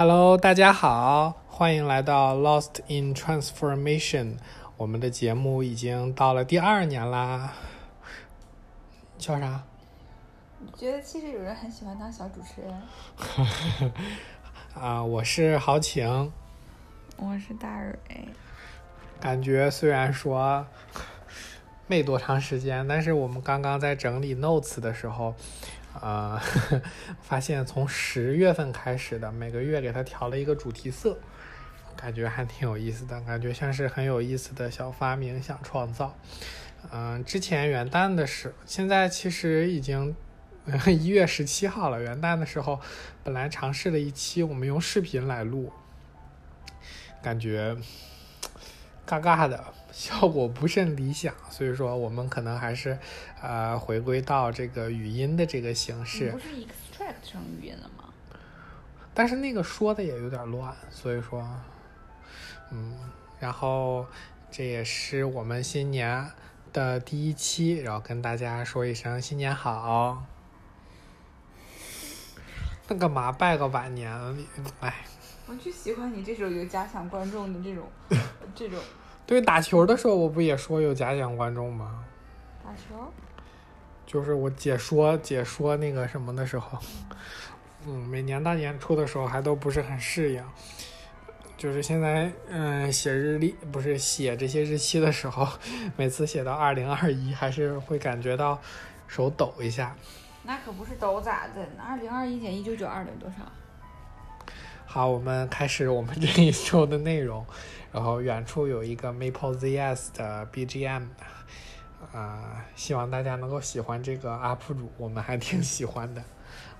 Hello，大家好，欢迎来到 Lost in Transformation。我们的节目已经到了第二年啦。叫啥？你觉得其实有人很喜欢当小主持人？啊，我是豪情。我是大蕊。感觉虽然说没多长时间，但是我们刚刚在整理 notes 的时候，呃，发现从十月份开始的每个月给它调了一个主题色，感觉还挺有意思的，感觉像是很有意思的小发明想创造。嗯，之前元旦的时候，现在其实已经一月十七号了。元旦的时候，本来尝试了一期我们用视频来录，感觉 尬尬的，效果不甚理想，所以说我们可能还是呃回归到这个语音的这个形式。不是 extract 成语音了吗？但是那个说的也有点乱，所以说，嗯，然后这也是我们新年的第一期，然后跟大家说一声新年好。那干嘛拜个晚年？哎，我就喜欢你这种有假想观众的这种 这种。对，打球的时候我不也说有假想观众吗？打球？就是我解说解说那个什么的时候，嗯，每年大年初的时候还都不是很适应。就是现在，嗯，写日历不是写这些日期的时候，每次写到二零二一，还是会感觉到手抖一下。那可不是抖咋的？二零二一减一九九二等于多少？好，我们开始我们 这一周的内容。然后远处有一个 Maple ZS 的 BGM，啊，希望大家能够喜欢这个 UP 主，我们还挺喜欢的。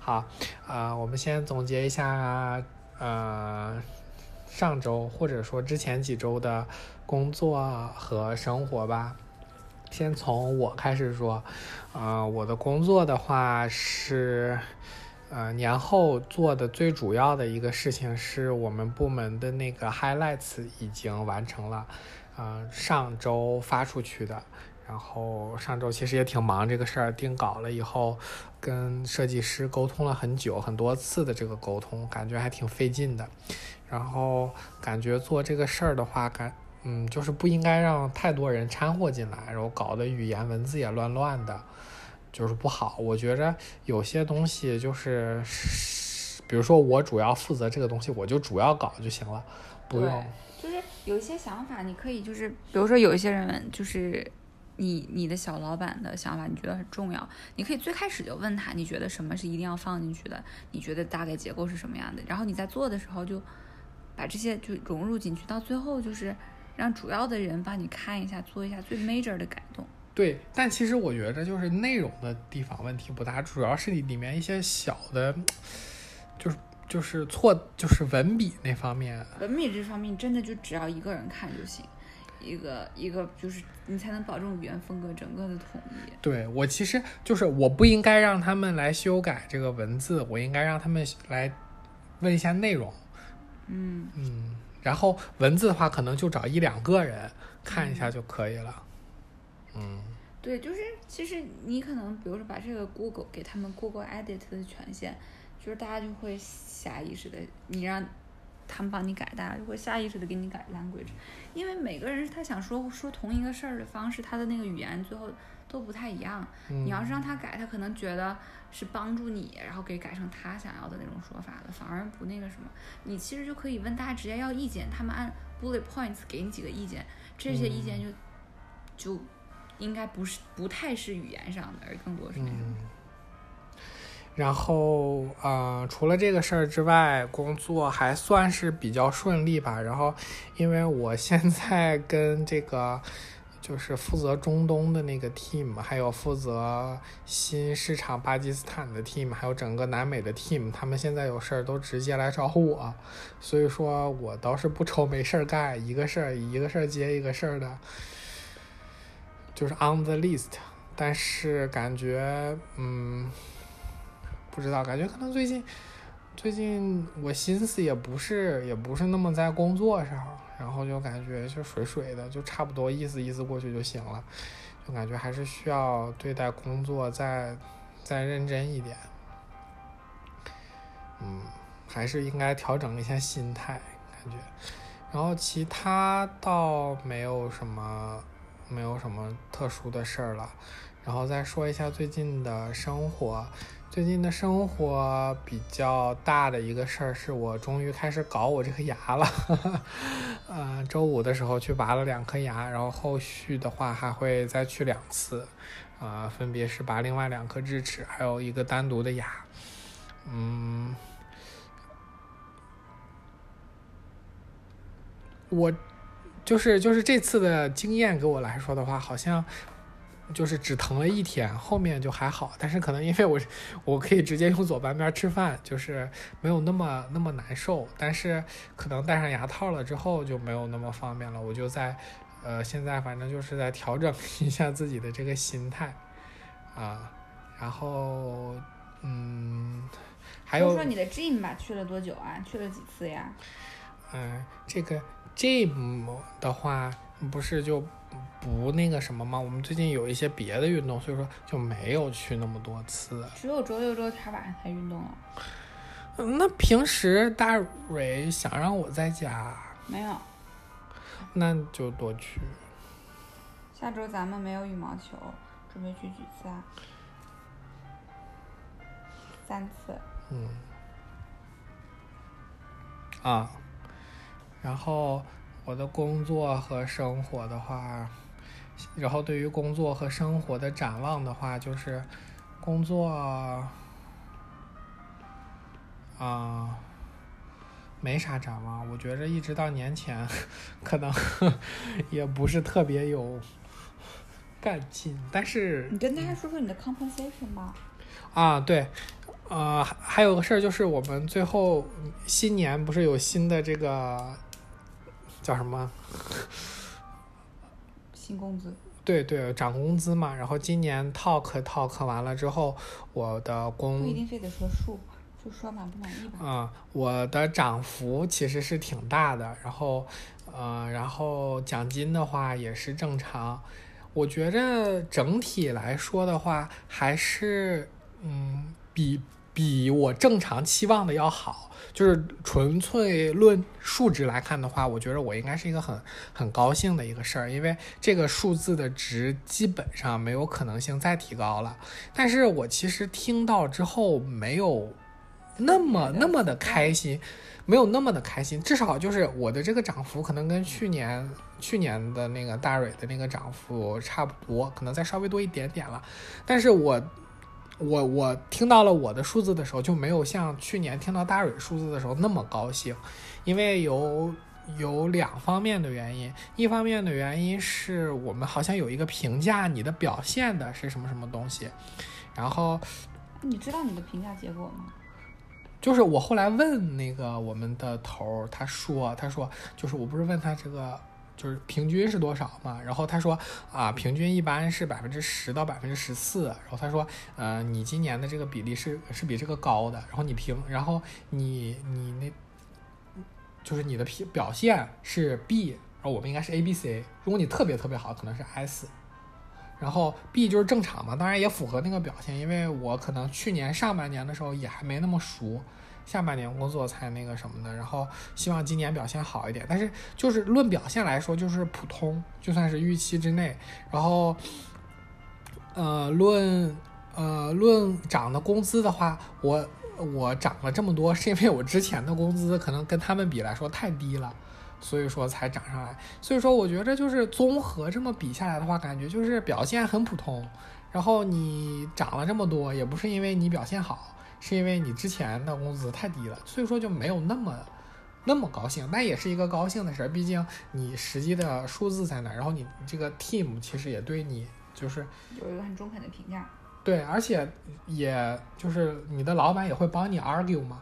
好，啊，我们先总结一下，呃，上周或者说之前几周的工作和生活吧。先从我开始说，呃，我的工作的话是，呃，年后做的最主要的一个事情是我们部门的那个 highlights 已经完成了，呃，上周发出去的。然后上周其实也挺忙这个事儿，定稿了以后，跟设计师沟通了很久很多次的这个沟通，感觉还挺费劲的。然后感觉做这个事儿的话，感。嗯，就是不应该让太多人掺和进来，然后搞得语言文字也乱乱的，就是不好。我觉着有些东西就是，比如说我主要负责这个东西，我就主要搞就行了，不用。就是有一些想法，你可以就是，比如说有一些人就是你你的小老板的想法，你觉得很重要，你可以最开始就问他，你觉得什么是一定要放进去的？你觉得大概结构是什么样的？然后你在做的时候就把这些就融入进去，到最后就是。让主要的人帮你看一下，做一下最 major 的改动。对，但其实我觉得就是内容的地方问题不大，主要是你里面一些小的，就是就是错，就是文笔那方面。文笔这方面真的就只要一个人看就行，一个一个就是你才能保证语言风格整个的统一。对我其实就是我不应该让他们来修改这个文字，我应该让他们来问一下内容。嗯嗯。然后文字的话，可能就找一两个人看一下就可以了。嗯，对，就是其实你可能，比如说把这个 Google 给他们 Google Edit 的权限，就是大家就会下意识的，你让他们帮你改，大家就会下意识的给你改 language，因为每个人他想说说同一个事儿的方式，他的那个语言最后都不太一样。你要是让他改，他可能觉得。是帮助你，然后给改成他想要的那种说法了，反而不那个什么。你其实就可以问大家直接要意见，他们按 bullet points 给你几个意见，这些意见就就应该不是不太是语言上的，而更多是那种。然后呃，除了这个事儿之外，工作还算是比较顺利吧。然后因为我现在跟这个。就是负责中东的那个 team，还有负责新市场巴基斯坦的 team，还有整个南美的 team，他们现在有事儿都直接来找我，所以说我倒是不愁没事儿干，一个事儿一个事儿接一个事儿的，就是 on the list。但是感觉，嗯，不知道，感觉可能最近最近我心思也不是也不是那么在工作上。然后就感觉就水水的，就差不多意思意思过去就行了，就感觉还是需要对待工作再再认真一点。嗯，还是应该调整一下心态，感觉。然后其他倒没有什么，没有什么特殊的事儿了。然后再说一下最近的生活。最近的生活比较大的一个事儿，是我终于开始搞我这颗牙了。呃，周五的时候去拔了两颗牙，然后后续的话还会再去两次，啊、分别是拔另外两颗智齿，还有一个单独的牙。嗯，我就是就是这次的经验给我来说的话，好像就是只疼了一天，后面就还好。但是可能因为我我可以直接用左半边吃饭，就是没有那么那么难受。但是可能戴上牙套了之后就没有那么方便了。我就在呃现在反正就是在调整一下自己的这个心态啊，然后嗯还有说说你的 gym 吧，去了多久啊？去了几次呀？嗯，这个 gym 的话，不是就不那个什么吗？我们最近有一些别的运动，所以说就没有去那么多次。只有周六周天晚上才运动了，嗯那平时大蕊想让我在家，没有。那就多去。下周咱们没有羽毛球，准备去几次啊？三次。嗯，啊，然后我的工作和生活的话，然后对于工作和生活的展望的话，就是工作啊、没啥展望。我觉着一直到年前，可能 也不是特别有干劲，但是你跟大家说说你的 compensation 吧。啊，对，呃，还还有个事儿就是我们最后嗯新年不是有新的这个叫什么？新工资。对对，涨工资嘛。然后今年 talk talk 完了之后，我的工不一定非得说数，就说满不满意吧。嗯、我的涨幅其实是挺大的，然后，呃，然后奖金的话也是正常。我觉着整体来说的话，还是嗯，比比我正常期望的要好。就是纯粹论数值来看的话，我觉得我应该是一个很很高兴的一个事儿，因为这个数字的值基本上没有可能性再提高了。但是我其实听到之后没有那么那么的开心，没有那么的开心。至少就是我的这个涨幅可能跟去年去年的那个大蕊的那个涨幅差不多，可能再稍微多一点点了。但是我我我听到了我的数字的时候，就没有像去年听到大蕊数字的时候那么高兴，因为有。有两方面的原因，一方面的原因是我们好像有一个评价你的表现的是什么什么东西，然后你知道你的评价结果吗？就是我后来问那个我们的头儿，他说，他说就是我不是问他这个就是平均是多少嘛，然后他说啊，平均一般是百分之十到百分之十四，然后他说，呃，你今年的这个比例是是比这个高的，然后你平，然后你你那，就是你的表表现是 B，然后我们应该是 A B C，如果你特别特别好，可能是 S。然后 B 就是正常嘛，当然也符合那个表现，因为我可能去年上半年的时候也还没那么熟，下半年工作才那个什么的，然后希望今年表现好一点。但是就是论表现来说，就是普通，就算是预期之内。然后，呃，论呃论涨的工资的话，我我涨了这么多，是因为我之前的工资可能跟他们比来说太低了。所以说才涨上来，所以说我觉得就是综合这么比下来的话，感觉就是表现很普通。然后你涨了这么多，也不是因为你表现好，是因为你之前的工资太低了，所以说就没有那么那么高兴。但也是一个高兴的事儿，毕竟你实际的数字在那儿，然后你这个 team 其实也对你就是有一个很中肯的评价。对，而且也就是你的老板也会帮你 argue 嘛，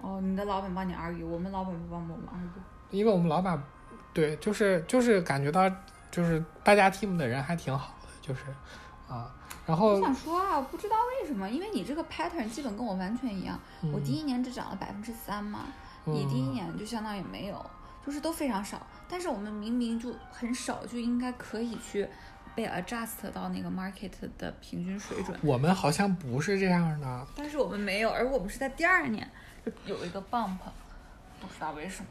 哦，你的老板帮你 argue，我们老板不帮我们 argue。因为我们老板，对，就是就是感觉到就是大家 team 的人还挺好的，就是啊，然后我想说啊，不知道为什么，因为你这个 pattern 基本跟我完全一样。我第一年只涨了百分之三嘛，你第一年就相当于没有，就是都非常少。但是我们明明就很少，就应该可以去被 adjust 到那个 market 的平均水准。我们好像不是这样的，但是我们没有，而我们是在第二年就有一个 bump，不知道为什么。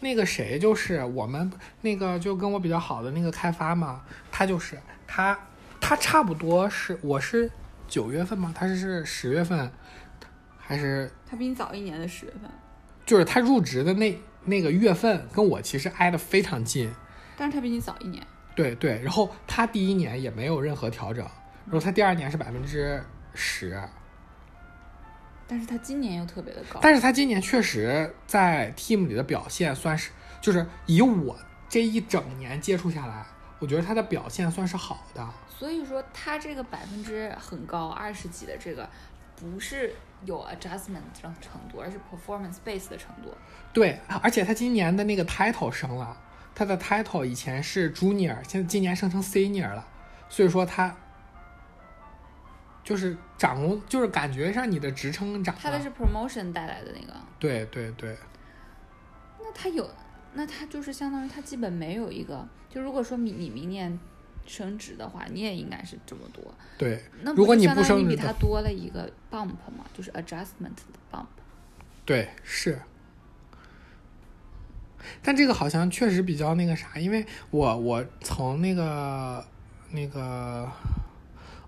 那个谁就是我们那个就跟我比较好的那个开发嘛，他就是他他差不多是我是九月份嘛，他是是十月份？还是？他比你早一年的十月份，就是他入职的那那个月份跟我其实挨得非常近，但是他比你早一年。对对，然后他第一年也没有任何调整，然后他第二年是百分之十，但是他今年又特别的高。但是他今年确实在 team 里的表现算是，就是以我这一整年接触下来，我觉得他的表现算是好的。所以说他这个百分之很高，二十几的这个，不是有 adjustment 这种程度，而是 performance base 的程度。对，而且他今年的那个 title 升了，他的 title 以前是 junior，现在今年升成 senior 了，所以说他就是涨工，就是感觉上你的职称涨了。他的是 promotion 带来的那个，对对对，那他有，那他就是相当于他基本没有一个，就如果说你你明年升职的话，你也应该是这么多。对，那如果你不升职的比他多了一个 bump 嘛，就是 adjustment 的 bump。对，是。但这个好像确实比较那个啥，因为我我从那个那个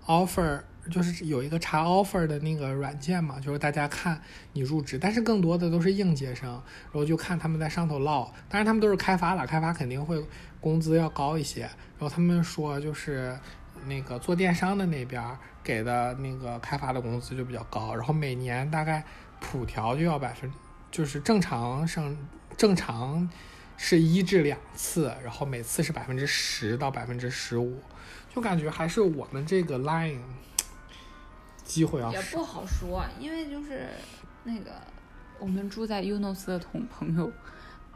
offer 就是有一个查 offer 的那个软件嘛，就是大家看你入职，但是更多的都是应届生，然后就看他们在上头唠，当然他们都是开发了，开发肯定会工资要高一些，然后他们说就是那个做电商的那边给的那个开发的工资就比较高，然后每年大概普调就要百分，就是正常上正常是一至两次，然后每次是百分之十到百分之十五，就感觉还是我们这个 line 机会啊。也不好说，因为就是那个我们住在 UNOS 的同朋友，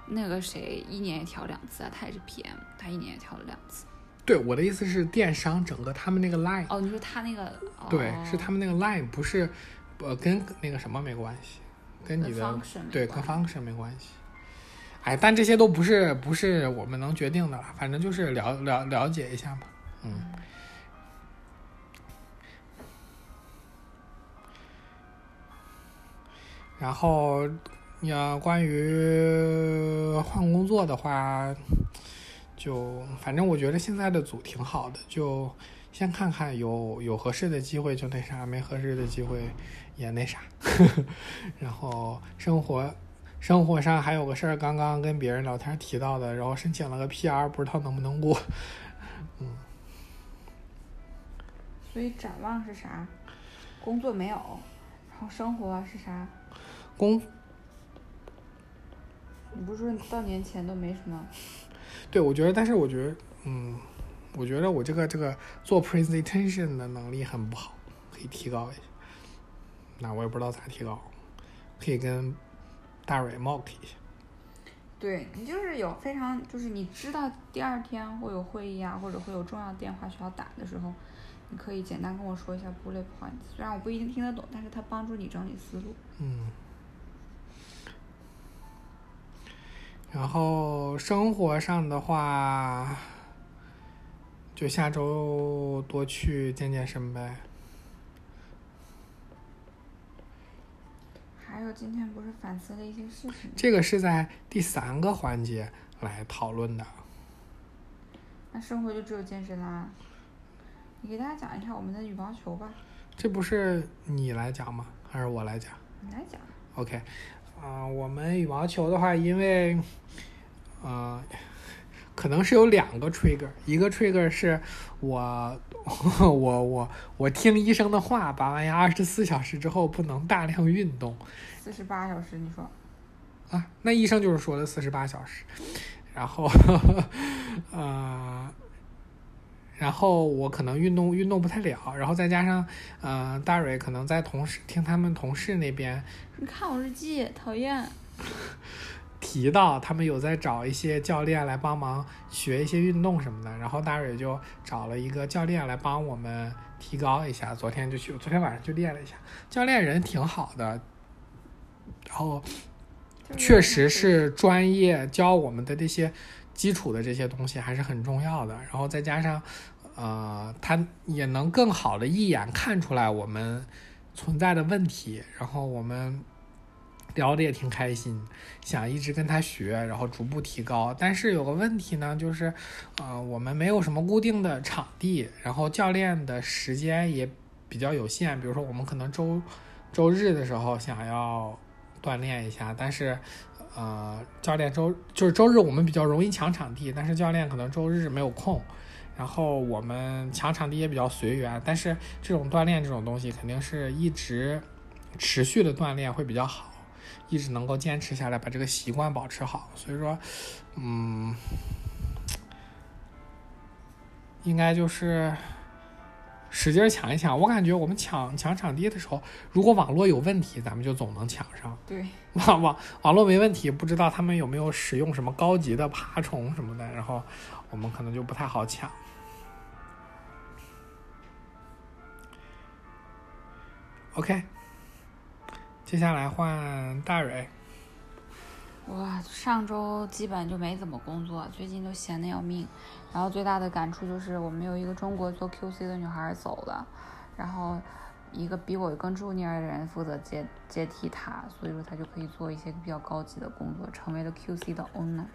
那个谁一年也调两次啊，他也是 PM，他一年也调了两次。对，我的意思是电商整个他们那个 line，、哦，你说他那个，哦、对，是他们那个 line 不是呃跟那个什么没关系，跟你的对跟关 function 没关系。哎，但这些都不是不是我们能决定的了，反正就是了了了解一下嘛。嗯，然后要关于换工作的话，就反正我觉得现在的组挺好的，就先看看有有合适的机会就那啥，没合适的机会也那啥。然后生活生活上还有个事儿，刚刚跟别人聊天提到的，然后申请了个 PR，不知道能不能过。嗯所以展望是啥？工作没有，然后生活是啥？工你不是说你到年前都没什么？对，我觉得，但是我觉得，嗯，我觉得我这个这个做 presentation 的能力很不好，可以提高一下。那我也不知道咋提高，可以跟大蕊 mock 一下。对你就是有非常，就是你知道第二天会有会议啊，或者会有重要电话需要打的时候，你可以简单跟我说一下 bullet points，虽然我不一定听得懂，但是它帮助你整理思路。嗯。然后生活上的话，就下周多去健健身呗。还有今天不是反思了一些事情，这个是在第三个环节来讨论的。那生活就只有健身啦。你给大家讲一下我们的羽毛球吧，这不是你来讲吗？还是我来讲你来讲。？OK，啊、我们羽毛球的话，因为，呃，可能是有两个 trigger，一个 trigger 是我 我我我听医生的话，拔完牙二十四小时之后不能大量运动四十八小时，你说啊，那医生就是说的四十八小时，然后，呃。然后我可能运动运动不太了，然后再加上，呃，大蕊可能在同事听他们同事那边你看我日记，讨厌。提到他们有在找一些教练来帮忙学一些运动什么的，然后大蕊就找了一个教练来帮我们提高一下。昨天就去，昨天晚上就练了一下，教练人挺好的，然后确实是专业教我们的这些基础的这些东西还是很重要的。然后再加上，呃，他也能更好的一眼看出来我们存在的问题，然后我们聊的也挺开心，想一直跟他学，然后逐步提高。但是有个问题呢，就是，呃，我们没有什么固定的场地，然后教练的时间也比较有限。比如说，我们可能周周日的时候想要锻炼一下，但是，呃，教练周就是周日我们比较容易抢场地，但是教练可能周日没有空。然后我们抢场地也比较随缘，但是这种锻炼这种东西肯定是一直持续的锻炼会比较好，一直能够坚持下来，把这个习惯保持好。所以说，嗯，应该就是使劲抢一抢。我感觉我们抢抢场地的时候，如果网络有问题，咱们就总能抢上。对，网网网络没问题，不知道他们有没有使用什么高级的爬虫什么的，然后我们可能就不太好抢。OK，接下来换大蕊。哇，上周基本就没怎么工作，最近都闲得要命。然后最大的感触就是，我们有一个中国做 QC 的女孩走了，然后一个比我更 junior 的人负责接接替她，所以说她就可以做一些比较高级的工作，成为了 QC 的 owner。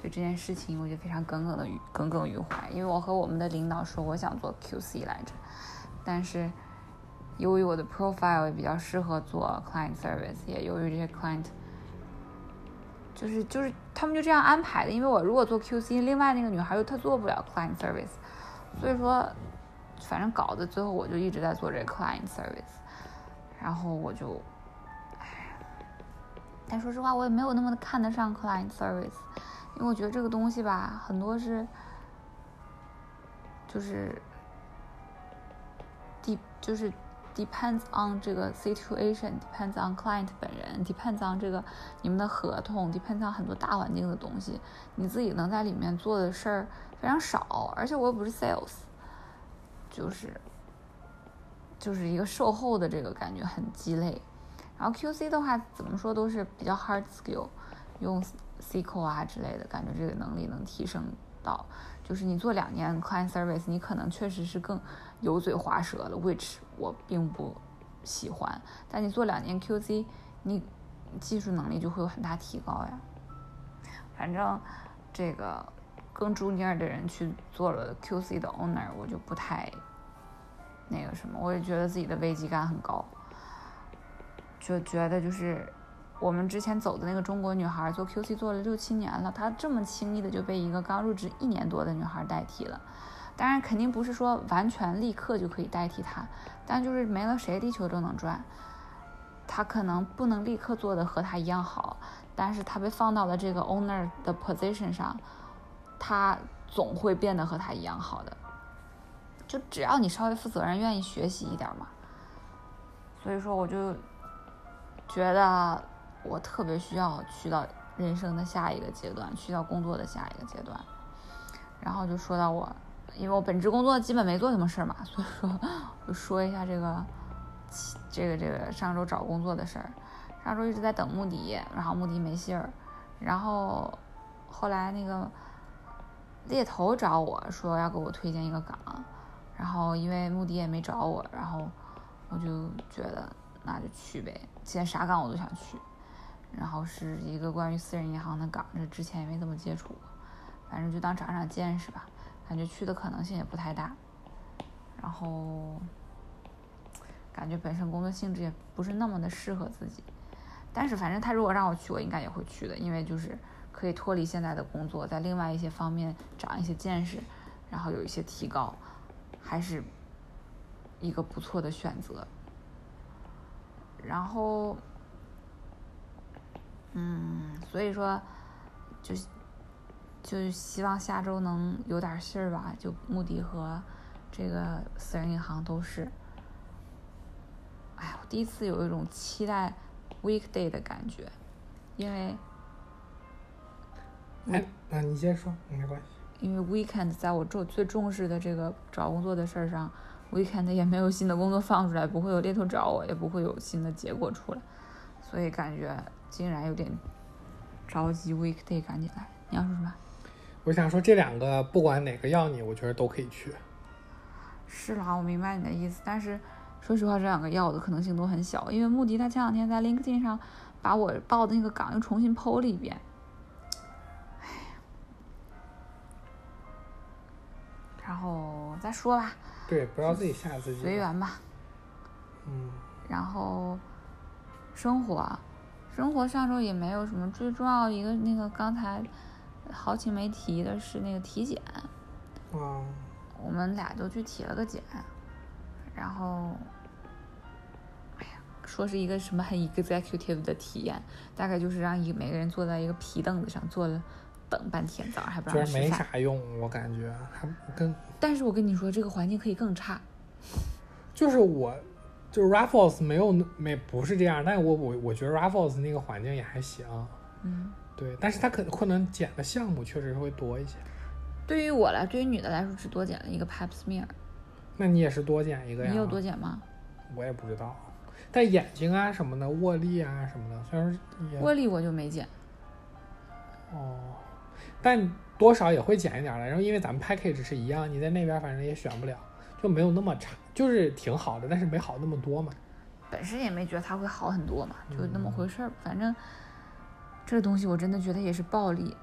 对这件事情，我就非常耿耿的耿耿于怀，因为我和我们的领导说我想做 QC 来着，但是由于我的 profile 也比较适合做 client service，也由于这些 client 就是就是他们就这样安排的，因为我如果做 QC，另外那个女孩又她做不了 client service，所以说反正搞得最后我就一直在做这 client service，然后我就，唉，但说实话我也没有那么看得上 client service，因为我觉得这个东西吧，很多是就是，de，就是 depends on 这个 situation，depends on client 本人，depends on 这个你们的合同，depends on 很多大环境的东西，你自己能在里面做的事儿非常少，而且我又不是 sales，就是就是一个售后的这个感觉很鸡肋。然后 QC 的话，怎么说都是比较 hard skill，用 SQL 啊之类的，感觉这个能力能提升到，就是你做两年 client service，你可能确实是更油嘴滑舌了，which 我并不喜欢。但你做两年 QC，你技术能力就会有很大提高呀。反正这个更 junior 的人去做了 QC 的 owner，我就不太那个什么，我也觉得自己的危机感很高，就觉得就是我们之前走的那个中国女孩做 QC 做了六七年了，她这么轻易的就被一个刚入职一年多的女孩代替了。当然，肯定不是说完全立刻就可以代替她，但就是没了谁，地球都能转。她可能不能立刻做的和她一样好，但是她被放到了这个 owner 的 position 上，他总会变得和他一样好的。就只要你稍微负责任，愿意学习一点嘛。所以说，我就觉得我特别需要去到人生的下一个阶段，去到工作的下一个阶段。然后就说到我，因为我本职工作基本没做什么事儿嘛，所以说就说一下这个这个这个上周找工作的事儿。上周一直在等穆迪，然后穆迪没信儿，然后后来那个猎头找我说要给我推荐一个岗。然后因为穆迪也没找我，然后我就觉得那就去呗，现在啥岗我都想去。然后是一个关于私人银行的岗，这之前也没怎么接触过，反正就当长长见识吧，感觉去的可能性也不太大。然后感觉本身工作性质也不是那么的适合自己，但是反正他如果让我去，我应该也会去的，因为就是可以脱离现在的工作，在另外一些方面长一些见识，然后有一些提高。还是一个不错的选择。然后，嗯，所以说，就就希望下周能有点信儿吧。就穆迪和这个私人银行都是。哎，我第一次有一种期待 weekday 的感觉，因为，哎，那你先说，没关系。因为 weekend 在我重最重视的这个找工作的事儿上，weekend 也没有新的工作放出来，不会有猎头找我，也不会有新的结果出来，所以感觉竟然有点着急。weekday 赶紧来，你要说什么？我想说这两个不管哪个要你，我觉得都可以去。是啦，我明白你的意思，但是说实话，这两个要我的可能性都很小，因为穆迪他前两天在 LinkedIn 上把我报的那个岗又重新剖了一遍。然后再说吧，对，不要自己吓自己。随缘吧。嗯，然后生活，生活上周也没有什么，最重要一个那个刚才豪情没提的是那个体检，啊，我们俩都去体了个检，然后，哎呀，说是一个什么 很 executive 的体验，大概就是让一每个人坐在一个皮凳子上坐了等半天，早上还不让就是没。啥用，我感觉还跟但是我跟你说，这个环境可以更差。就是我，就是 Raffles 没有没不是这样，但是我我我觉得 Raffles 那个环境也还行，嗯，对，但是它可可能减的项目确实是会多一些。对于我来，对于女的来说，只多减了一个 Pap smear。那你也是多减一个呀？你有多减吗？我也不知道，但眼睛啊什么的，握力啊什么的，虽然说握力我就没减。哦，但多少也会减一点了。然后因为咱们 package 是一样，你在那边反正也选不了，就没有那么差，就是挺好的，但是没好那么多嘛。本身也没觉得它会好很多嘛，就那嗯么回事儿。反正这个东西我真的觉得也是暴利，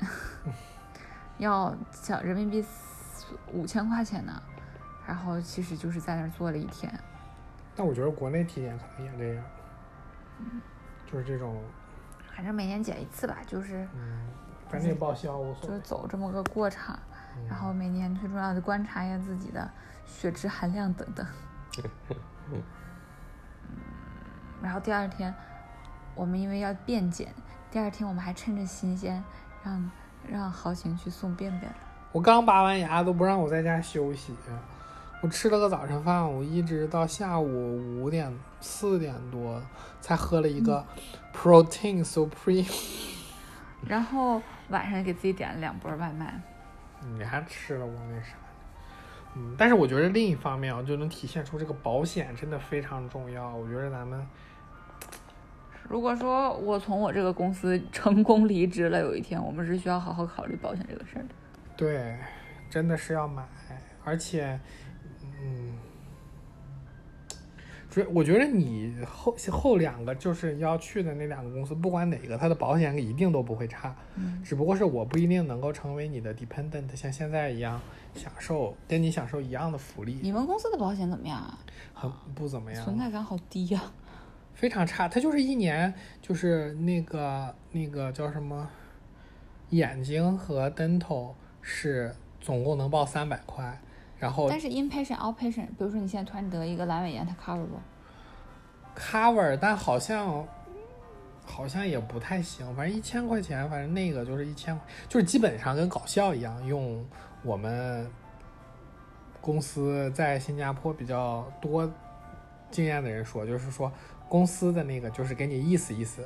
要小人民币五千块钱呢，然后其实就是在那儿坐了一天。但我觉得国内体检可能也这样，嗯就是这种，反正每年检一次吧，就是嗯，反正也报销无所谓就是。走这么个过场，嗯然后每年最重要的观察一下自己的血脂含量等等。嗯，然后第二天，我们因为要便检，第二天我们还趁着新鲜，让让豪情去送便便了。我刚拔完牙都不让我在家休息，我吃了个早晨饭，我一直到下午五点四点多才喝了一个 Protein Supreme。然后晚上给自己点了两波外卖。你还吃了我那啥？嗯，但是我觉得另一方面啊，就能体现出这个保险真的非常重要。我觉得咱们如果说我从我这个公司成功离职了，有一天我们是需要好好考虑保险这个事儿的。对，真的是要买，而且，嗯，我觉得你后后两个就是要去的那两个公司，不管哪个，它的保险一定都不会差。嗯，只不过是我不一定能够成为你的 dependent，像现在一样享受跟你享受一样的福利，你们公司的保险怎么样啊？很不怎么样。存在感好低呀、非常差，它就是一年就是那个那个叫什么，眼睛和 dental 是总共能报三百块，然后但是 inpatient、outpatient，比如说你现在突然得一个阑尾炎，它 cover 不？cover，但好像好像也不太行，反正一千块钱，反正那个就是一千，就是基本上跟搞笑一样，用我们公司在新加坡比较多经验的人说，就是说公司的那个就是给你意思意思，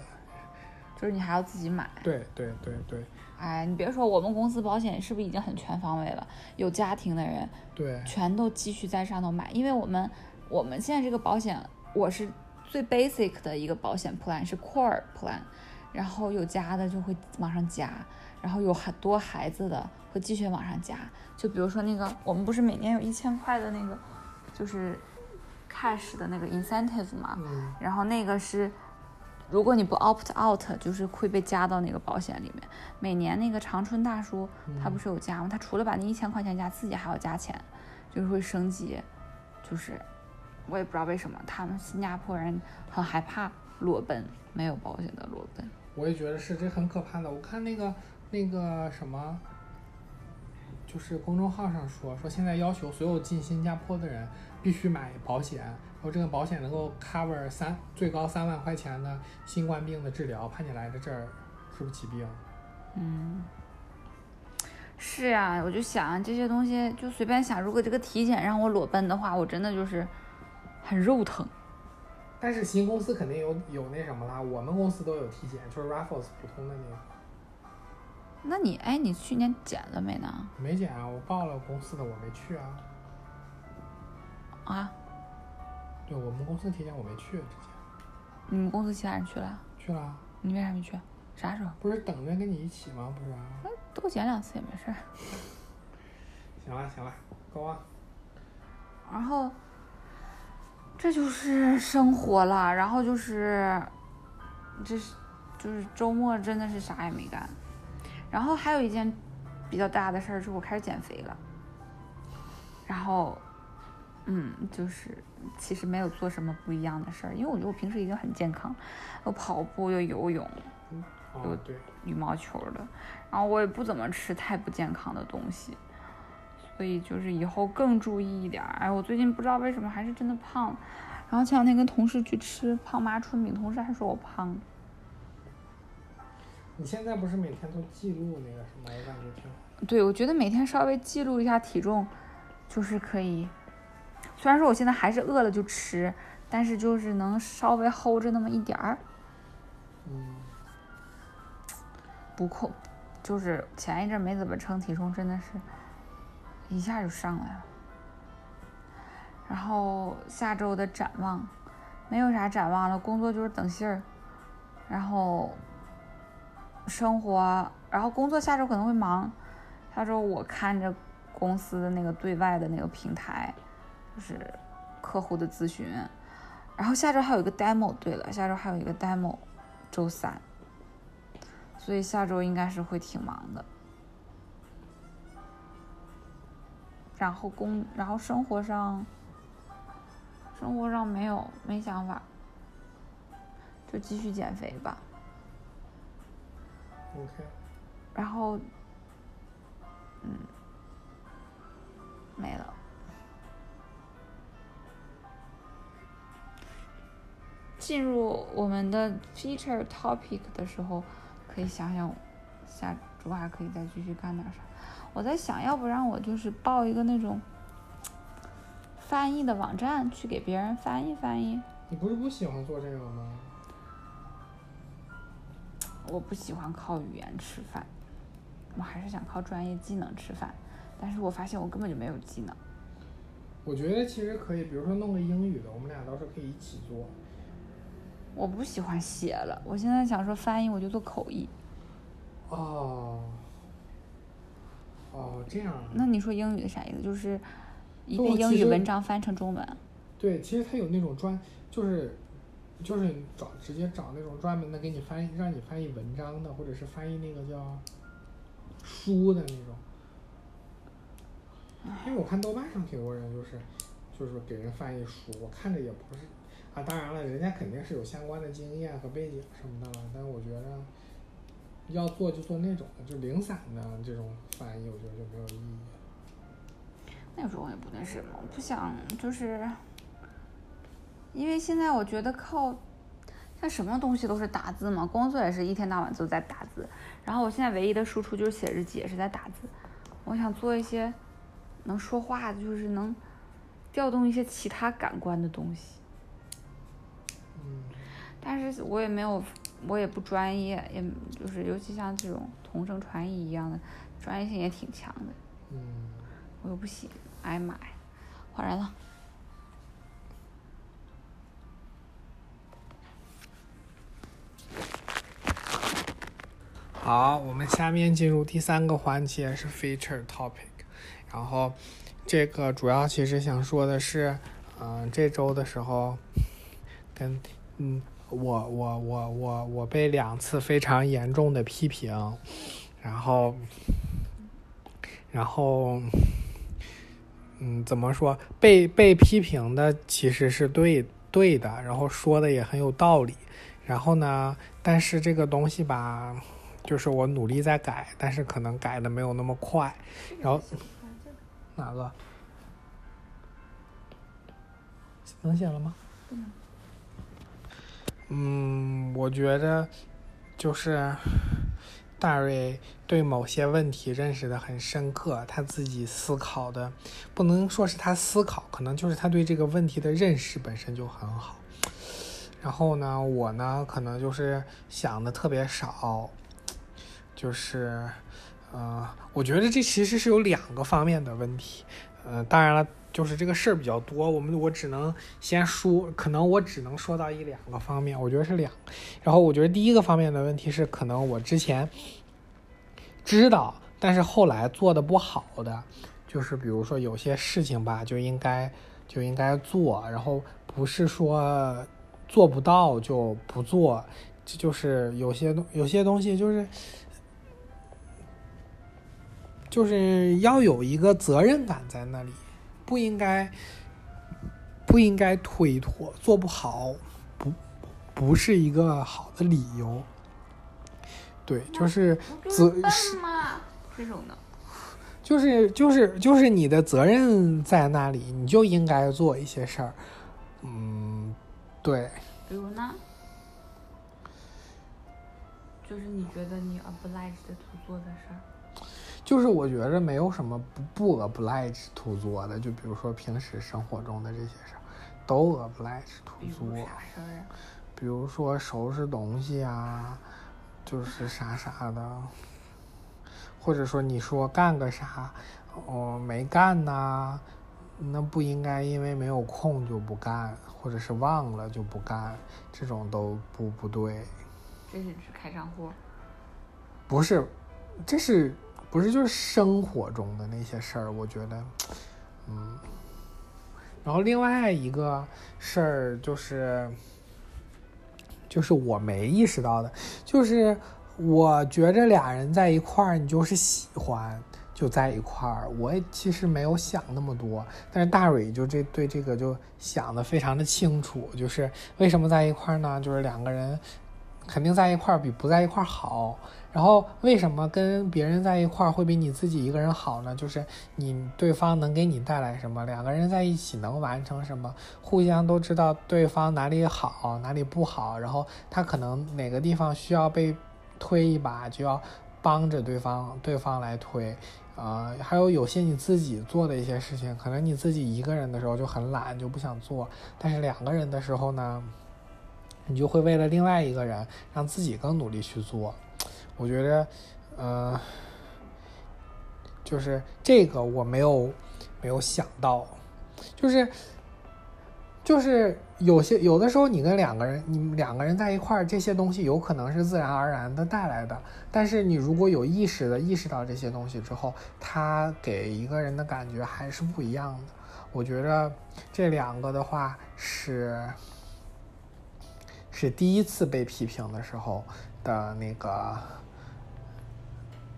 就是你还要自己买。对对对对哎，你别说，我们公司保险是不是已经很全方位了？有家庭的人对，全都继续在上头买，因为我们我们现在这个保险，我是最 basic 的一个保险 plan 是 core plan，然后有家的就会往上加，然后有很多孩子的会继续往上加。就比如说那个，我们不是每年有一千块的那个，就是 cash 的那个 incentive 嘛，嗯然后那个是，如果你不 opt out，就是会被加到那个保险里面。每年那个长春大叔他不是有加吗？他除了把那一千块钱加，自己还要加钱，就是会升级。就是我也不知道为什么他们新加坡人很害怕裸奔，没有保险的裸奔。我也觉得是，这很可怕的。我看那个那个什么，就是公众号上说说现在要求所有进新加坡的人必须买保险，然后这个保险能够 cover 三最高三万块钱的新冠病的治疗，怕你来的这儿是不是起病？嗯，是呀、我就想这些东西，就随便想，如果这个体检让我裸奔的话，我真的就是很肉疼。但是新公司肯定有有那什么啦，我们公司都有体检，就是 Raffles 普通的那个。那你哎，你去年检了没呢？没检啊，我报了公司的，我没去啊。啊，对我们公司体检我没去，之前你们公司其他人去了，去了啊，你为啥没去？啥时候？不是等着跟你一起吗？不是啊。多检两次也没事儿。行了行了，够啊。然后这就是生活了，然后就是这是就是周末真的是啥也没干。然后还有一件比较大的事儿，就是我开始减肥了。然后，嗯，就是其实没有做什么不一样的事儿，因为我觉得我平时已经很健康，又跑步又游泳，又，对，羽毛球的，然后我也不怎么吃太不健康的东西，所以就是以后更注意一点儿。哎，我最近不知道为什么还是真的胖，然后前两天跟同事去吃胖妈春饼，同事还说我胖。你现在不是每天都记录那个什么？我感觉挺好。对，我觉得每天稍微记录一下体重，就是可以。虽然说我现在还是饿了就吃，但是就是能稍微 hold 着那么一点儿，嗯，不控。就是前一阵没怎么称体重，真的是一下就上来了。然后下周的展望，没有啥展望了，工作就是等信儿，然后生活，然后工作下周可能会忙。下周我看着公司的那个对外的那个平台，就是客户的咨询。然后下周还有一个 demo，对了，下周还有一个 demo，周三。所以下周应该是会挺忙的。然后工，然后生活上，生活上没有没想法，就继续减肥吧。OK，然后，嗯，没了。进入我们的 feature topic 的时候，可以想想下周还可以再继续干点啥。我在想，要不然我就是报一个那种翻译的网站，去给别人翻译翻译。你不是不喜欢做这个吗？我不喜欢靠语言吃饭，我还是想靠专业技能吃饭。但是我发现我根本就没有技能。我觉得其实可以，比如说弄个英语的，我们俩倒是可以一起做。我不喜欢写了，我现在想说翻译，我就做口译。哦，哦，这样啊。那你说英语的啥意思？就是一不篇英语文章翻成中文。对，其实它有那种专，就是就是找直接找那种专门的给你翻译，让你翻译文章的，或者是翻译那个叫书的那种。因为我看豆瓣上挺多人就是就是给人翻译书，我看着也不是啊，当然了，人家肯定是有相关的经验和背景什么的了，但我觉得要做就做那种的，就零散的这种翻译，我觉得就没有意义。那种也不那什么，我不想就是，因为现在我觉得靠，像什么东西都是打字嘛，工作也是一天到晚都在打字，然后我现在唯一的输出就是写日记，也是在打字。我想做一些能说话的，就是能调动一些其他感官的东西，但是我也没有，我也不专业，也就是尤其像这种同声传译一样的，专业性也挺强的。嗯，我又不行，哎妈呀，换人了。好，我们下面进入第三个环节是 feature topic，然后这个主要其实想说的是，嗯、这周的时候跟嗯我我我我我被两次非常严重的批评，然后然后嗯怎么说被被批评的其实是对对的，然后说的也很有道理，然后呢，但是这个东西吧。就是我努力在改，但是可能改的没有那么快。然后哪个？能写了吗？嗯，我觉得就是大瑞对某些问题认识的很深刻，他自己思考的不能说是他思考，可能就是他对这个问题的认识本身就很好。然后呢，我呢可能就是想的特别少，就是，呃，我觉得这其实是有两个方面的问题，呃，当然了，就是这个事儿比较多，我们我只能先说，可能我只能说到一两个方面，我觉得是两，然后我觉得第一个方面的问题是，可能我之前知道，但是后来做的不好的，就是比如说有些事情吧，就应该就应该做，然后不是说做不到就不做，这就是有些东有些东西就是就是要有一个责任感在那里，不应该不应该推脱，做不好不不是一个好的理由。对，就是责是？这种的，就是就是就是你的责任在那里，你就应该做一些事儿。嗯，对。比如呢？就是你觉得你 obliged to 做的事儿，就是我觉着没有什么不不 obliged to 做的，就比如说平时生活中的这些事儿，都 obliged to 做。比如说收拾东西啊，就是啥啥的，或者说你说干个啥，哦没干呐，那不应该因为没有空就不干，或者是忘了就不干，这种都不不对。这是去开账户？不是，这是不是就是生活中的那些事儿？我觉得，嗯。然后另外一个事儿就是，就是我没意识到的，就是我觉着俩人在一块儿，你就是喜欢就在一块儿。我也其实没有想那么多，但是大蕊就这对这个就想的非常的清楚，就是为什么在一块儿呢？就是两个人。肯定在一块儿比不在一块儿好。然后为什么跟别人在一块儿会比你自己一个人好呢？就是你对方能给你带来什么，两个人在一起能完成什么，互相都知道对方哪里好，哪里不好。然后他可能哪个地方需要被推一把，就要帮着对方，对方来推。啊，还有有些你自己做的一些事情，可能你自己一个人的时候就很懒，就不想做。但是两个人的时候呢？你就会为了另外一个人，让自己更努力去做。我觉得，呃，就是这个我没有没有想到，就是就是有些有的时候，你跟两个人，你两个人在一块儿，这些东西有可能是自然而然的带来的。但是你如果有意识的意识到这些东西之后，它给一个人的感觉还是不一样的。我觉得这两个的话是。是第一次被批评的时候的那个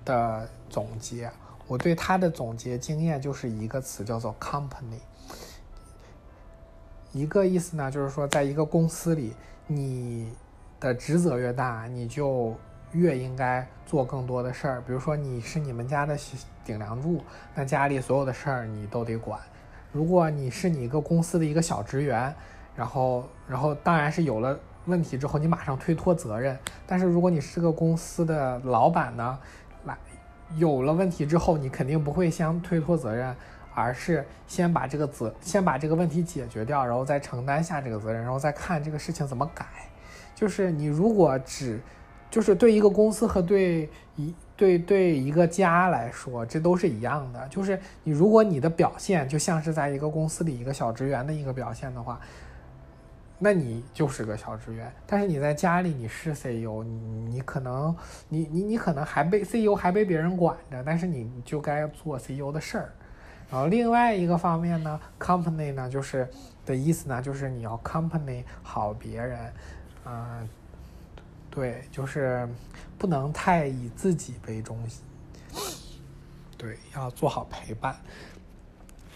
的总结，我对他的总结经验就是一个词，叫做 company。一个意思呢，就是说，在一个公司里，你的职责越大，你就越应该做更多的事儿。比如说，你是你们家的顶梁柱，那家里所有的事儿你都得管。如果你是你一个公司的一个小职员，然后，然后当然是有了。问题之后，你马上推脱责任。但是如果你是个公司的老板呢，有了问题之后，你肯定不会先推脱责任，而是先把这个责先把这个问题解决掉，然后再承担下这个责任，然后再看这个事情怎么改。就是你如果只就是对一个公司和对一对对一个家来说，这都是一样的。就是你如果你的表现就像是在一个公司里一个小职员的一个表现的话。那你就是个小职员，但是你在家里你是 CEO，你你可能你你你可能还被 CEO 还被别人管着，但是你就该做 CEO 的事儿。然后另外一个方面呢，company 呢就是的意思呢，就是你要 company 好别人，嗯，对，就是不能太以自己为中心，对，要做好陪伴。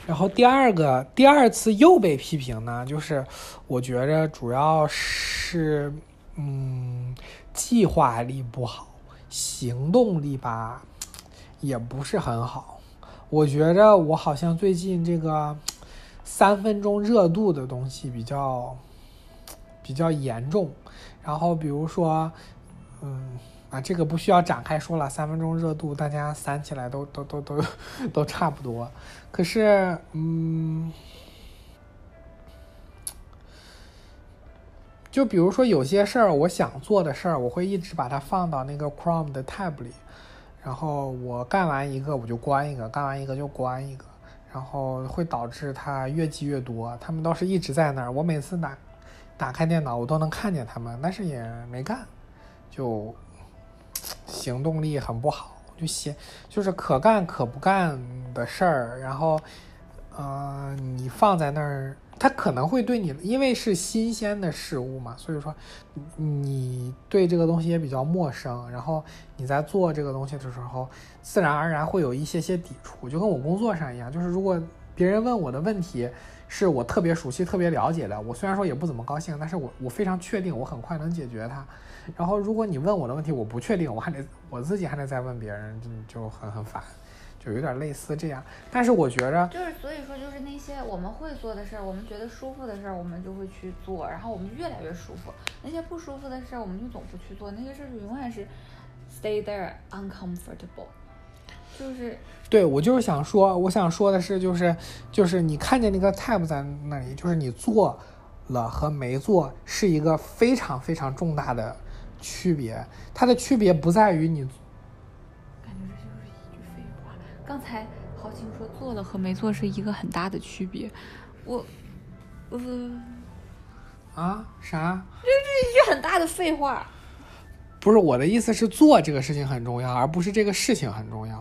然后第二个，第二次又被批评呢，就是我觉着主要是，嗯，计划力不好，行动力吧，也不是很好。我觉着我好像最近这个三分钟热度的东西比较比较严重。然后比如说，嗯。啊，这个不需要展开说了。三分钟热度，大家散起来都都都都都差不多。可是，嗯，就比如说有些事儿，我想做的事儿，我会一直把它放到那个 Chrome 的 tab 里，然后我干完一个我就关一个，干完一个就关一个，然后会导致它越积越多。他们倒是一直在那儿，我每次打打开电脑，我都能看见他们，但是也没干，就。行动力很不好，就写就是可干可不干的事儿，然后，嗯，你放在那儿它可能会对你，因为是新鲜的事物嘛，所以说你对这个东西也比较陌生，然后你在做这个东西的时候，自然而然会有一些些抵触，就跟我工作上一样，就是如果别人问我的问题是我特别熟悉、特别了解的，我虽然说也不怎么高兴，但是我我非常确定我很快能解决它。然后如果你问我的问题我不确定，我还得我自己还得再问别人，就就很很烦。就有点类似这样，但是我觉着就是所以说就是那些我们会做的事儿，我们觉得舒服的事儿，我们就会去做，然后我们越来越舒服。那些不舒服的事儿，我们就总不去做，那些事儿永远是 stay there uncomfortable。就是对我就是想说，我想说的是，就是就是你看见那个 tab 在那里，就是你做了和没做是一个非常非常重大的区别，它的区别不在于你。感觉这就是一句废话刚才豪情说做了和没做是一个很大的区别，我，呃，啊啥？这是一句很大的废话。不是我的意思是做这个事情很重要，而不是这个事情很重要。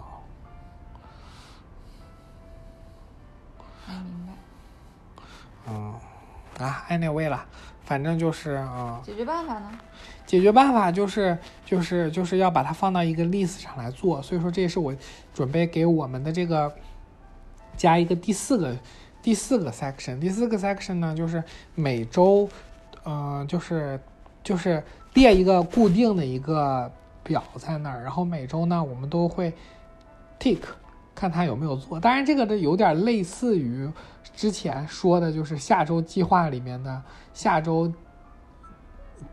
没明白。嗯，啊，anyway 了，反正就是啊。解决办法呢？解决办法就是就是就是要把它放到一个 list 上来做，所以说这也是我准备给我们的这个加一个第四个第四个 section。第四个 section 呢，就是每周，嗯，就是就是列一个固定的一个表在那儿，然后每周呢，我们都会 tick 看他有没有做。当然，这个的有点类似于之前说的，就是下周计划里面的下周。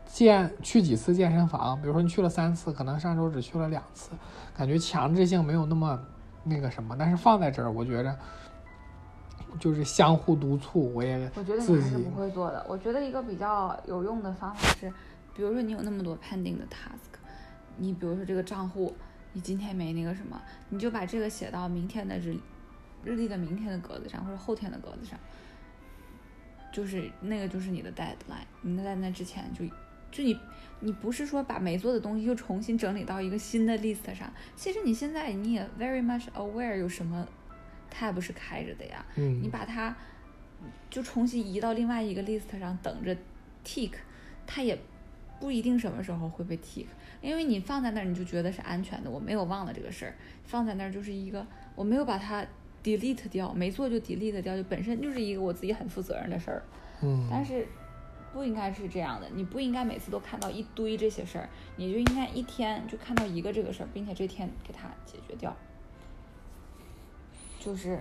健去几次健身房？比如说你去了三次，可能上周只去了两次，感觉强制性没有那么那个什么。但是放在这儿，我觉着就是相互督促。我也我觉得你还是不会做的。我觉得一个比较有用的方法是，比如说你有那么多 pending 的 task，你比如说这个账户，你今天没那个什么，你就把这个写到明天的日日历的明天的格子上，或者后天的格子上，就是那个就是你的 deadline，你在那之前就。就你，你不是说把没做的东西又重新整理到一个新的 list 上？其实你现在你也 very much aware 有什么 tab 是开着的呀？嗯，你把它就重新移到另外一个 list 上，等着 tick，它也不一定什么时候会被 tick，因为你放在那儿你就觉得是安全的，我没有忘了这个事儿，放在那儿就是一个我没有把它 delete 掉，没做就 delete 掉，就本身就是一个我自己很负责任的事儿。嗯，但是。不应该是这样的，你不应该每次都看到一堆这些事儿，你就应该一天就看到一个这个事儿，并且这天给它解决掉。就是，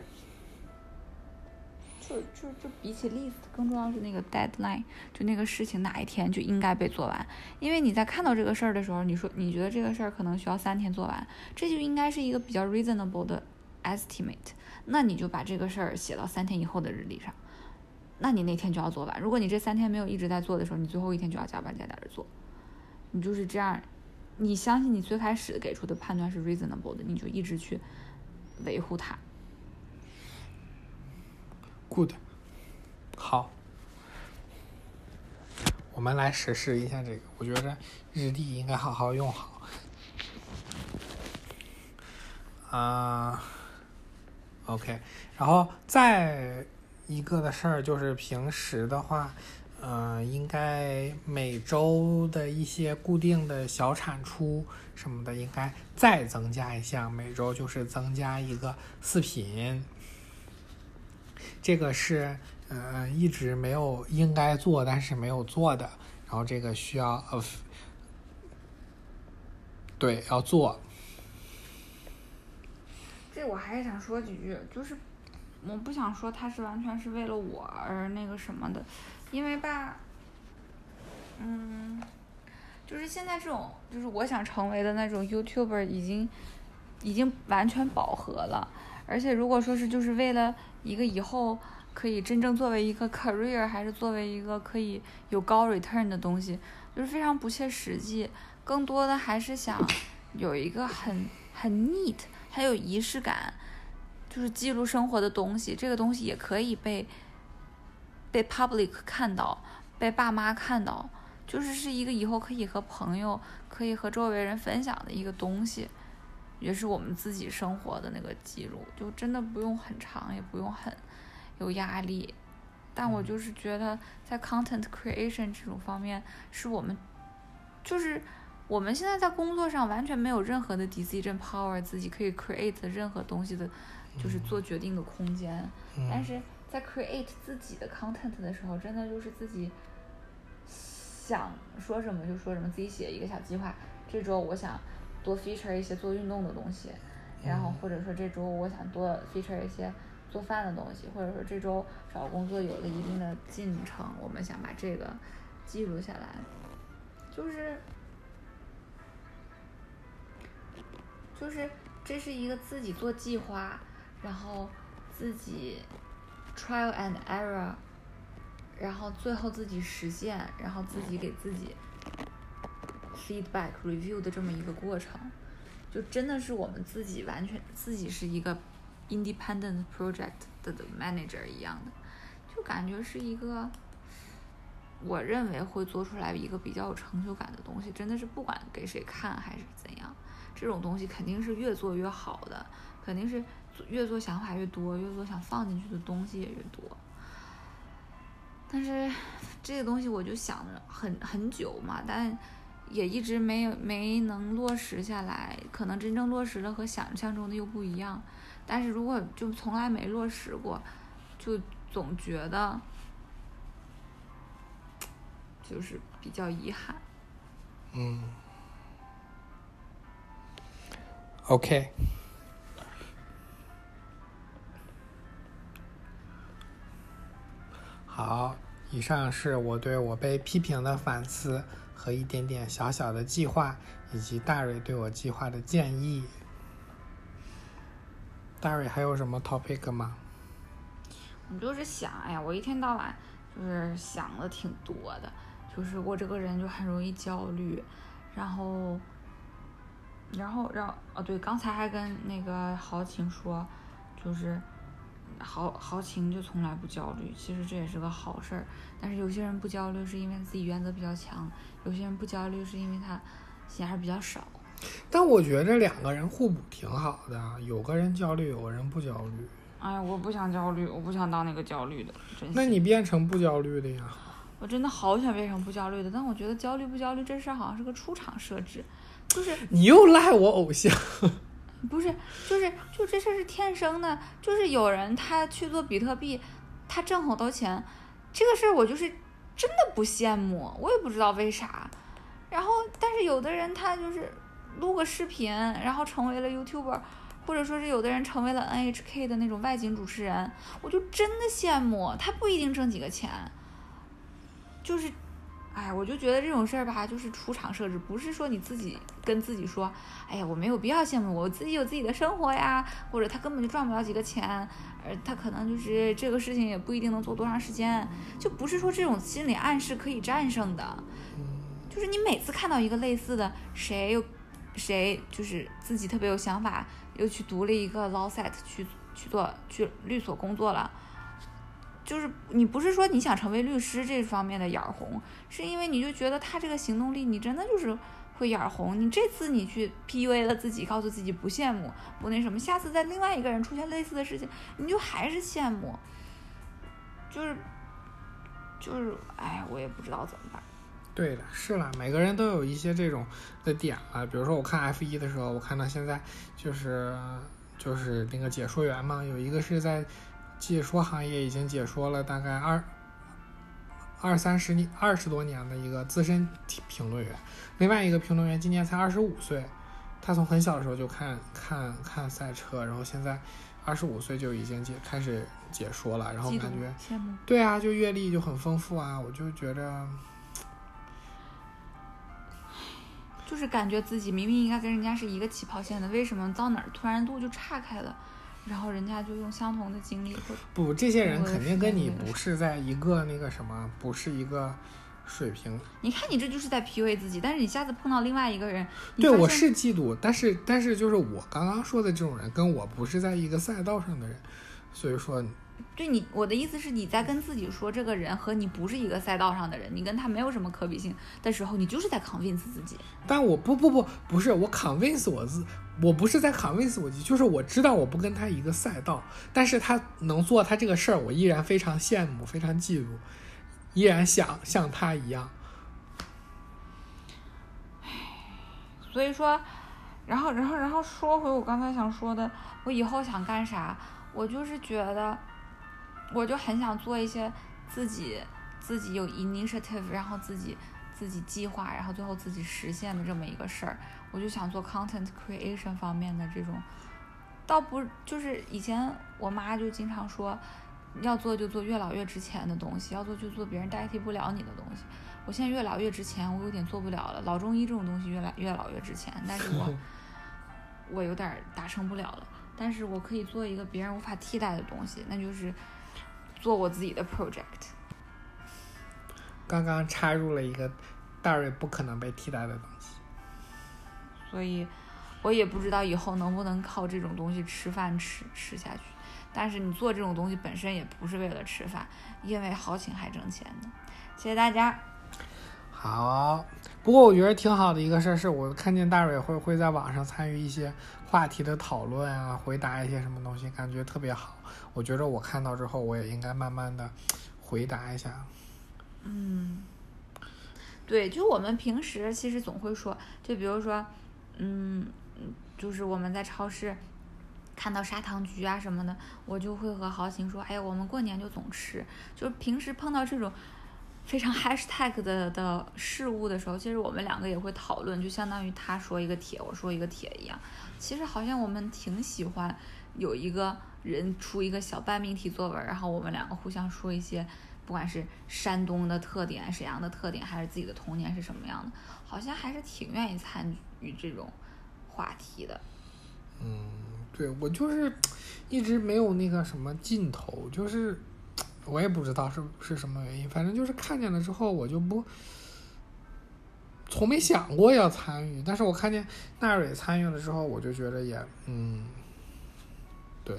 就就就比起 list 更重要是那个 deadline，就那个事情哪一天就应该被做完。因为你在看到这个事儿的时候，你说你觉得这个事儿可能需要三天做完，这就应该是一个比较 reasonable 的 estimate，那你就把这个事儿写到三天以后的日历上。那你那天就要做完。如果你这三天没有一直在做的时候，你最后一天就要加班加点的做。你就是这样，你相信你最开始给出的判断是 reasonable 的，你就一直去维护它。Good，好，我们来实施一下这个。我觉得日历应该好好用好。啊，OK，然后再。一个的事儿就是平时的话，嗯，应该每周的一些固定的小产出什么的，应该再增加一项，每周就是增加一个视频。这个是嗯一直没有应该做，但是没有做的，然后这个需要呃，对，要做。这我还是想说几句，就是。我不想说他是完全是为了我而那个什么的，因为吧，嗯，就是现在这种，就是我想成为的那种 YouTuber 已经已经完全饱和了，而且如果说是就是为了一个以后可以真正作为一个 career，还是作为一个可以有高 return 的东西，就是非常不切实际。更多的还是想有一个很很 neat，还有仪式感。就是记录生活的东西，这个东西也可以被被 public 看到，被爸妈看到，就是是一个以后可以和朋友、可以和周围人分享的一个东西，也是我们自己生活的那个记录，就真的不用很长，也不用很有压力，但我就是觉得在 content creation 这种方面，是我们就是我们现在在工作上完全没有任何的 decision power，自己可以 create 任何东西的，就是做决定的空间。但嗯是在 create 自己的 content 的时候，真的就是自己想说什么就说什么，自己写一个小计划。这周我想多 feature 一些做运动的东西，然后或者说这周我想多 feature 一些做饭的东西，或者说这周找工作有了一定的进程，我们想把这个记录下来，就是就是这是一个自己做计划，然后自己 trial and error，然后最后自己实现，然后自己给自己 feedback review 的这么一个过程，就真的是我们自己完全自己是一个 independent project 的 manager 一样的，就感觉是一个。我认为会做出来一个比较有成就感的东西，真的是不管给谁看还是怎样，这种东西肯定是越做越好的，肯定是越做想法越多，越做想放进去的东西也越多。但是这个东西我就想了很很久嘛，但也一直没有没能落实下来，可能真正落实了和想象中的又不一样。但是如果就从来没落实过，就总觉得就是比较遗憾。嗯，OK。好，以上是我对我被批评的反思和一点点小小的计划，以及大蕊对我计划的建议。大蕊还有什么 topic 吗？我就是想，哎呀，我一天到晚就是想的挺多的，就是我这个人就很容易焦虑，然后，然后，然后，哦，对，刚才还跟那个豪情说，就是豪豪情就从来不焦虑，其实这也是个好事儿。但是有些人不焦虑是因为自己原则比较强，有些人不焦虑是因为他闲事儿比较少。但我觉得两个人互补挺好的，有个人焦虑，有个人不焦虑。哎呀，我不想焦虑，我不想当那个焦虑的，真那你变成不焦虑的呀？我真的好想变成不焦虑的，但我觉得焦虑不焦虑这事儿好像是个出厂设置，就是你又赖我偶像。不是就是就这事儿是天生的，就是有人他去做比特币，他挣好多钱，这个事儿我就是真的不羡慕，我也不知道为啥。然后，但是有的人他就是录个视频，然后成为了 YouTuber，或者说是有的人成为了 NHK 的那种外景主持人，我就真的羡慕他不一定挣几个钱，就是，哎，我就觉得这种事儿吧，就是出厂设置，不是说你自己跟自己说，哎呀，我没有必要羡慕我，我自己有自己的生活呀，或者他根本就赚不了几个钱，呃，他可能就是这个事情也不一定能做多长时间，就不是说这种心理暗示可以战胜的，就是你每次看到一个类似的，谁又谁就是自己特别有想法，又去读了一个 law set 去去做去律所工作了。就是你不是说你想成为律师这方面的眼红，是因为你就觉得他这个行动力，你真的就是会眼红。你这次你去 PUA 了自己，告诉自己不羡慕，不那什么，下次在另外一个人出现类似的事情，你就还是羡慕，就是就是，哎，我也不知道怎么办。对的，是啦，每个人都有一些这种的点了。比如说，我看 F 一的时候，我看到现在就是就是那个解说员嘛，有一个是在解说行业已经解说了大概二二三十年、二十多年的一个资深评论员，另外一个评论员今年才二十五岁，他从很小的时候就看看看赛车，然后现在二十五岁就已经解开始解说了，然后感觉。对啊，就阅历就很丰富啊，我就觉着。就是感觉自己明明应该跟人家是一个起跑线的，为什么到哪儿突然路就岔开了？然后人家就用相同的经历或不，这些人肯定跟你不是在一个那个什么，不是一个水平。你看你这就是在 PUA 自己，但是你下次碰到另外一个人，对我是嫉妒，但是但是就是我刚刚说的这种人，跟我不是在一个赛道上的人，所以说对你我的意思是你在跟自己说这个人和你不是一个赛道上的人，你跟他没有什么可比性的时候，你就是在 convince 自己。但我不不不不是我 convince 我自我不是在 convince 我自己，就是我知道我不跟他一个赛道，但是他能做他这个事儿，我依然非常羡慕，非常嫉妒，依然想像他一样。所以说，然后，然后，然后说回我刚才想说的，我以后想干啥？我就是觉得，我就很想做一些自己自己有 initiative，然后自己自己计划，然后最后自己实现的这么一个事儿。我就想做 content creation 方面的这种，倒不就是以前我妈就经常说，要做就做越老越值钱的东西，要做就做别人代替不了你的东西。我现在越老越值钱，我有点做不了了。老中医这种东西越来越老越值钱，但是我 我有点达成不了了。但是我可以做一个别人无法替代的东西，那就是做我自己的 project。刚刚插入了一个大瑞不可能被替代的东西。所以，我也不知道以后能不能靠这种东西吃饭吃吃下去。但是你做这种东西本身也不是为了吃饭，因为好请还挣钱呢。谢谢大家。好，不过我觉得挺好的一个事儿，是我看见大蕊会会在网上参与一些话题的讨论啊，回答一些什么东西，感觉特别好。我觉得我看到之后，我也应该慢慢的回答一下。嗯，对，就我们平时其实总会说，就比如说。嗯，就是我们在超市看到砂糖橘啊什么的，我就会和豪情说：“哎呀，我们过年就总吃。”就是平时碰到这种非常 hashtag 的的事物的时候，其实我们两个也会讨论，就相当于他说一个帖，我说一个帖一样。其实好像我们挺喜欢有一个人出一个小半命题作文，然后我们两个互相说一些，不管是山东的特点、沈阳的特点，还是自己的童年是什么样的，好像还是挺愿意参与。这种话题的，嗯，对我就是 一直没有那个什么劲头，就是 我也不知道是是什么原因，反正就是看见了之后我就不，从没想过要参与，但是我看见纳蕊参与了之后，我就觉得也嗯，对，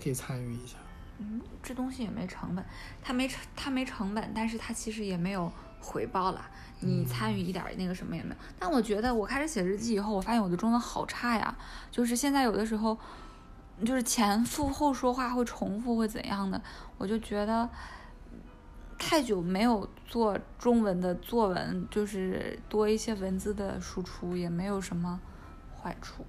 可以参与一下。嗯，这东西也没成本，它没成它没成本，但是它其实也没有回报了。你参与一点那个什么也没有，但我觉得我开始写日记以后，我发现我的中文好差呀。就是现在有的时候，就是前复后说话会重复，会怎样的？我就觉得太久没有做中文的作文，就是多一些文字的输出也没有什么坏处。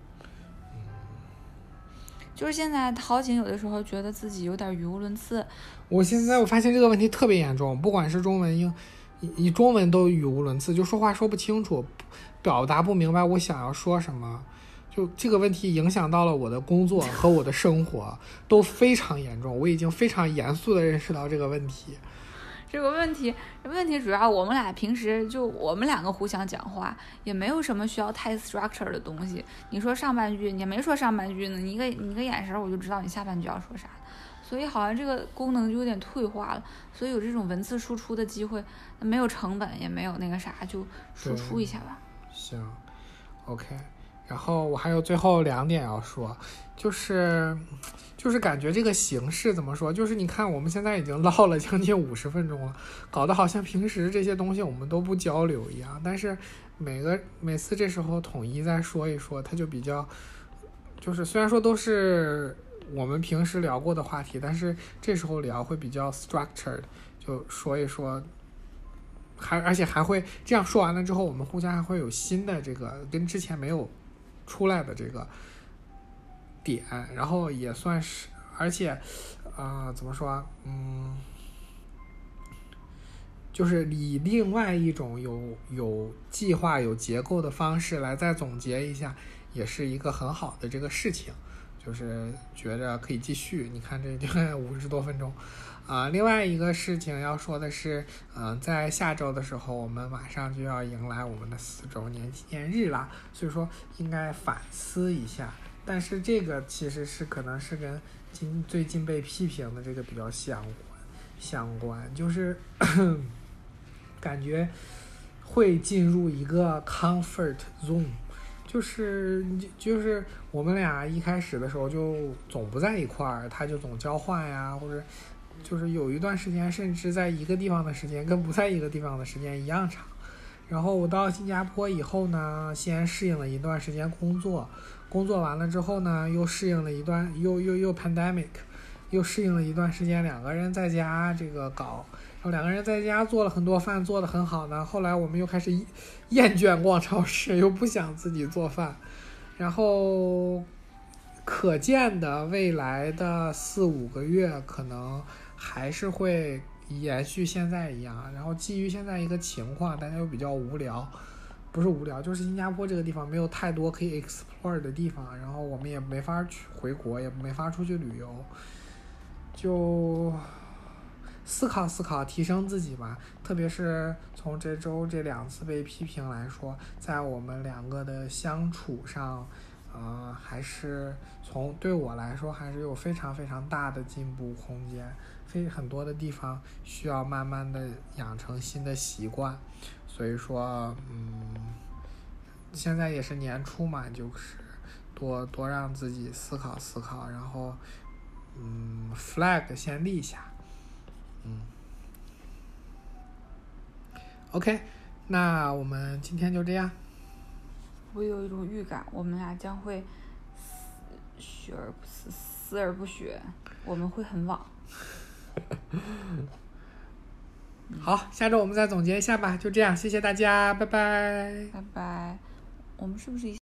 就是现在陶景有的时候觉得自己有点语无伦次。我现在我发现这个问题特别严重，不管是中文英。你中文都语无伦次，就说话说不清楚，表达不明白我想要说什么，就这个问题影响到了我的工作和我的生活都非常严重。我已经非常严肃的认识到这个问题。这个问题，问题主要我们俩平时就我们两个互相讲话，也没有什么需要太 structure 的东西。你说上半句，你没说上半句呢，你一个你一个眼神我就知道你下半句要说啥。所以好像这个功能就有点退化了，所以有这种文字输出的机会，没有成本也没有那个啥，就输出一下吧。行，OK。然后我还有最后两点要说，就是就是感觉这个形式怎么说，就是你看我们现在已经唠了将近五十分钟了，搞得好像平时这些东西我们都不交流一样，但是每个每次这时候统一再说一说，它就比较，就是虽然说都是。我们平时聊过的话题，但是这时候聊会比较 structured，就说一说，还而且还会这样说完了之后，我们互相还会有新的这个跟之前没有出来的这个点，然后也算是，而且啊，怎么说？嗯，就是以另外一种有有计划、有结构的方式来再总结一下，也是一个很好的这个事情。就是觉着可以继续，你看这就五十多分钟，啊，另外一个事情要说的是，嗯，在下周的时候，我们马上就要迎来我们的四周年纪念日啦，所以说应该反思一下。但是这个其实是可能是跟今最近被批评的这个比较相关，相关就是 感觉会进入一个 comfort zone。就是就就是我们俩一开始的时候就总不在一块儿，他就总交换呀，或者就是有一段时间甚至在一个地方的时间跟不在一个地方的时间一样长。然后我到新加坡以后呢，先适应了一段时间工作，工作完了之后呢，又适应了一段，又又又 pandemic，又适应了一段时间，两个人在家这个搞，然后两个人在家做了很多饭，做的很好呢。后来我们又开始厌倦逛超市，又不想自己做饭，然后可见的未来的四五个月，可能还是会延续现在一样。然后基于现在一个情况，大家又比较无聊，不是无聊，就是新加坡这个地方没有太多可以 explore 的地方，然后我们也没法去回国，也没法出去旅游，就思考思考，提升自己吧。特别是从这周这两次被批评来说，在我们两个的相处上，呃，还是从对我来说还是有非常非常大的进步空间。非很多的地方需要慢慢的养成新的习惯，所以说，嗯，现在也是年初嘛，就是多多让自己思考思考，然后，嗯，flag 先立一下，嗯，OK，那我们今天就这样，我有一种预感，我们俩将会死学而不思，思而不学，我们会很晚。好，下周我们再总结一下吧。就这样，谢谢大家，拜拜。拜拜。我们是不是一？